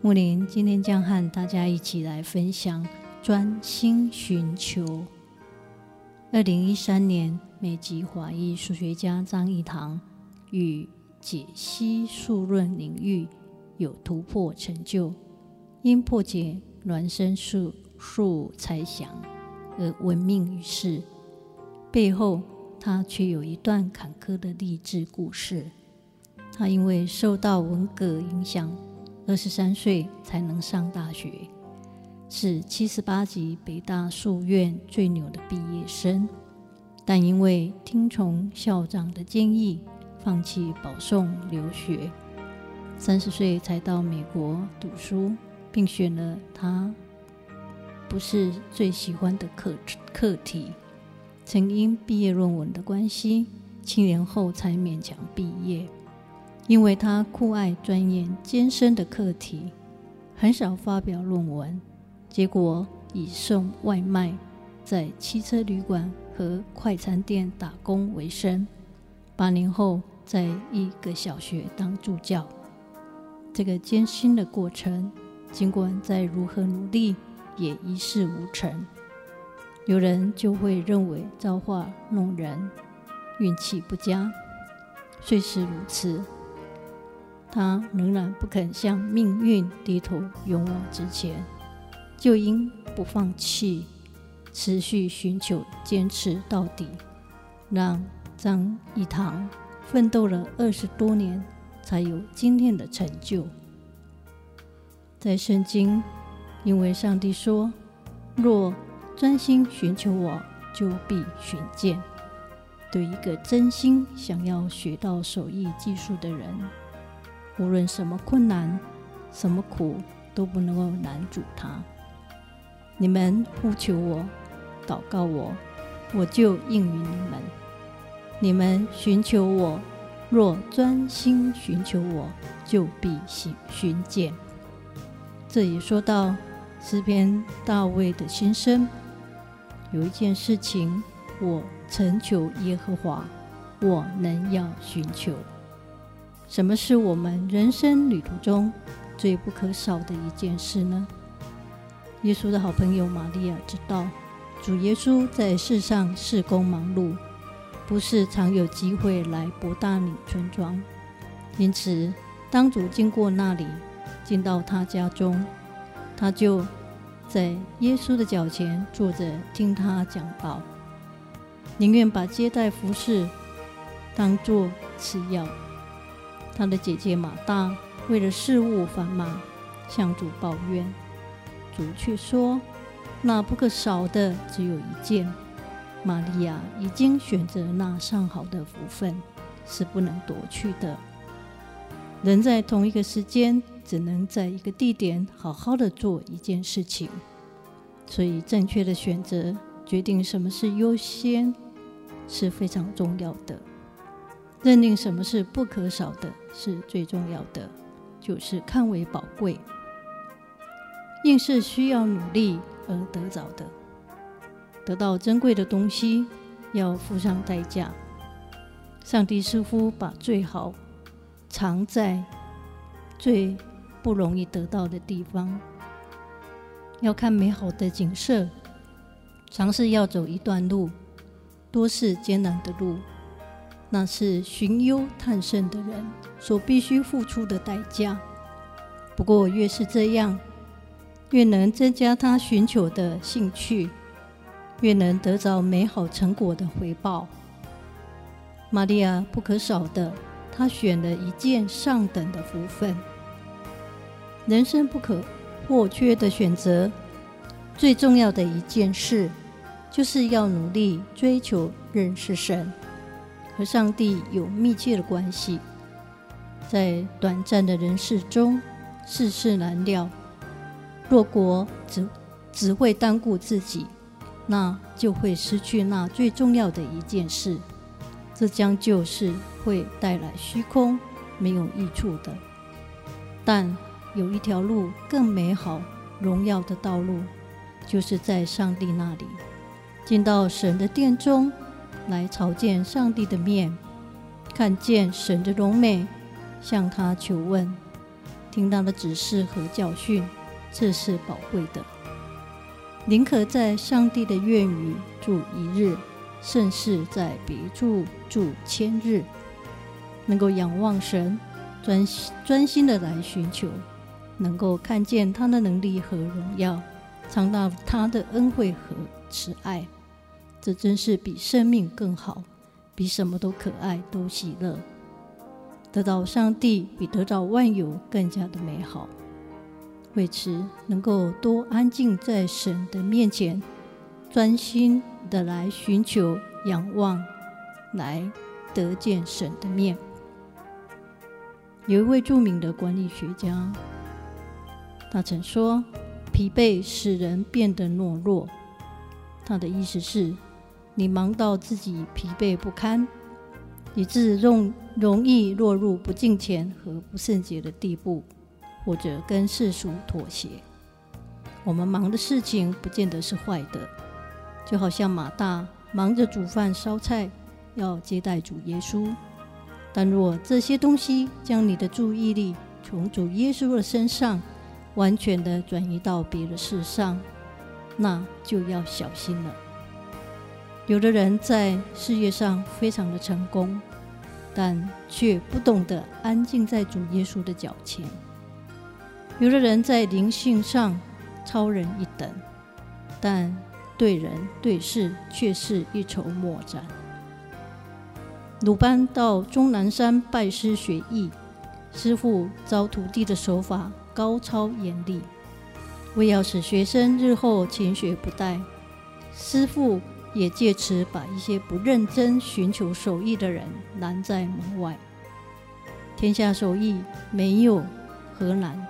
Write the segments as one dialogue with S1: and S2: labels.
S1: 木林今天将和大家一起来分享专心寻求。二零一三年，美籍华裔数学家张益唐与解析数论领域有突破成就，因破解孪生数数猜想而闻名于世。背后，他却有一段坎坷的励志故事。他因为受到文革影响。二十三岁才能上大学，是七十八级北大数院最牛的毕业生，但因为听从校长的建议，放弃保送留学，三十岁才到美国读书，并选了他不是最喜欢的课课题，曾因毕业论文的关系，七年后才勉强毕业。因为他酷爱钻研艰深的课题，很少发表论文，结果以送外卖、在汽车旅馆和快餐店打工为生。八年后，在一个小学当助教。这个艰辛的过程，尽管再如何努力，也一事无成。有人就会认为造化弄人，运气不佳。虽是如此。他仍然不肯向命运低头，勇往直前，就因不放弃，持续寻求，坚持到底，让张益堂奋斗了二十多年，才有今天的成就。在圣经，因为上帝说：“若专心寻求我，就必寻见。”对一个真心想要学到手艺技术的人。无论什么困难、什么苦，都不能够难阻他。你们呼求我、祷告我，我就应允你们。你们寻求我，若专心寻求我，就必寻寻见。这也说到诗篇大卫的心声。有一件事情，我曾求耶和华，我能要寻求。什么是我们人生旅途中最不可少的一件事呢？耶稣的好朋友玛利亚知道，主耶稣在世上事工忙碌，不是常有机会来伯大尼村庄。因此，当主经过那里，进到他家中，他就在耶稣的脚前坐着听他讲道，宁愿把接待服侍当作次要。他的姐姐马大为了事务繁忙，向主抱怨，主却说：“那不可少的只有一件。玛利亚已经选择那上好的福分，是不能夺去的。人在同一个时间，只能在一个地点好好的做一件事情，所以正确的选择，决定什么是优先，是非常重要的。”认定什么是不可少的，是最重要的，就是看为宝贵。硬是需要努力而得着的，得到珍贵的东西要付上代价。上帝似乎把最好藏在最不容易得到的地方。要看美好的景色，尝试要走一段路，多是艰难的路。那是寻幽探胜的人所必须付出的代价。不过，越是这样，越能增加他寻求的兴趣，越能得着美好成果的回报。玛利亚不可少的，她选了一件上等的福分。人生不可或缺的选择，最重要的一件事，就是要努力追求认识神。和上帝有密切的关系，在短暂的人世中，世事难料。若国只只会单顾自己，那就会失去那最重要的一件事，这将就是会带来虚空、没有益处的。但有一条路更美好、荣耀的道路，就是在上帝那里，进到神的殿中，来朝见上帝的面，看见神的荣美，向他求问，听他的指示和教训。这是宝贵的，宁可在上帝的院宇住一日，胜似在别处住千日。能够仰望神，专专心的来寻求，能够看见他的能力和荣耀，尝到他的恩惠和慈爱，这真是比生命更好，比什么都可爱，都喜乐。得到上帝比得到万有更加的美好。为此，能够多安静在神的面前，专心的来寻求、仰望，来得见神的面。有一位著名的管理学家，他曾说：“疲惫使人变得懦弱。”他的意思是，你忙到自己疲惫不堪，以致容容易落入不敬虔和不圣洁的地步。或者跟世俗妥协，我们忙的事情不见得是坏的，就好像马大忙着煮饭烧菜，要接待主耶稣。但若这些东西将你的注意力从主耶稣的身上完全的转移到别的事上，那就要小心了。有的人在事业上非常的成功，但却不懂得安静在主耶稣的脚前。有的人在灵性上超人一等，但对人对事却是一筹莫展。鲁班到终南山拜师学艺，师傅招徒弟的手法高超严厉，为要使学生日后勤学不怠，师傅也借此把一些不认真寻求手艺的人拦在门外。天下手艺没有何难。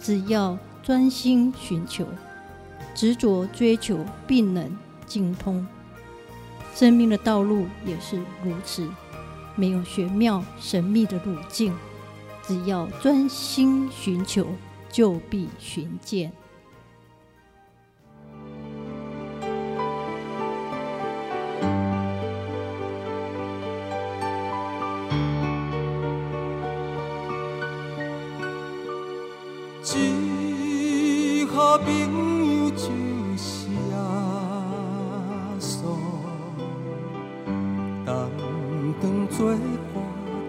S1: 只要专心寻求，执着追求，并能精通。生命的道路也是如此，没有玄妙神秘的路径，只要专心寻求，就必
S2: 寻见。当作伴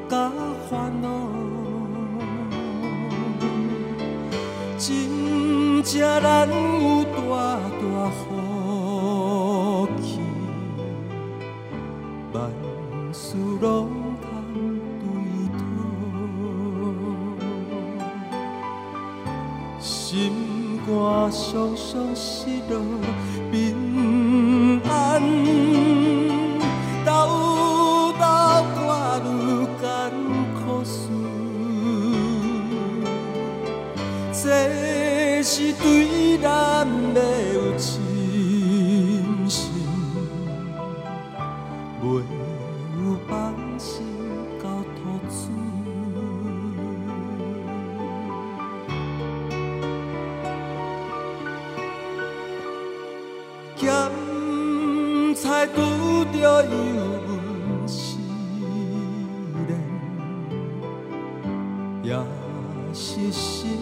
S2: 甲烦恼，真正难有大大福气，万事拢。心肝伤伤失落平安，也是心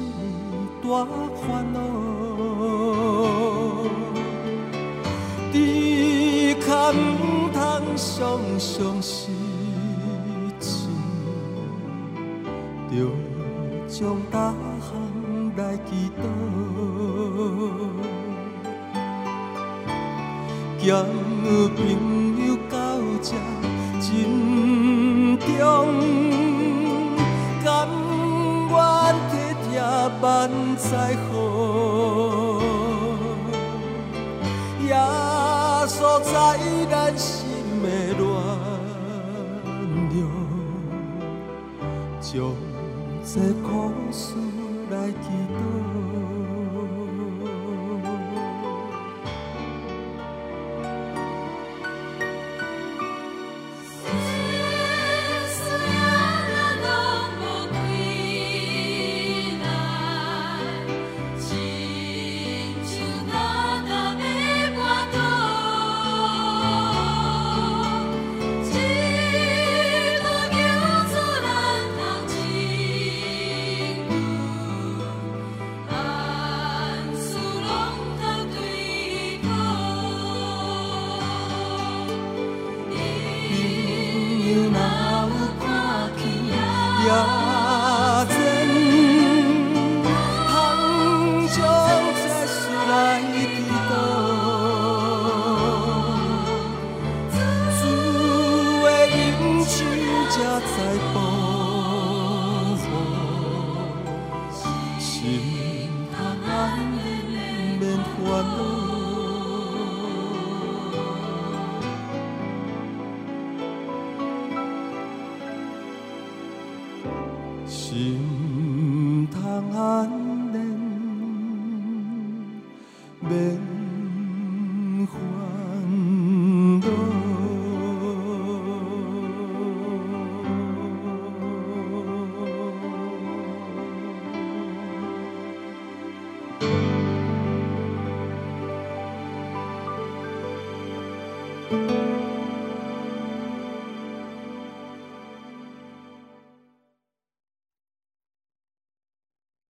S2: 大烦恼。只可唔通常常失志，着将大项来祈祷。交朋友到这珍重，万载好，耶稣在咱心的暖融，将这苦事。来祈祷。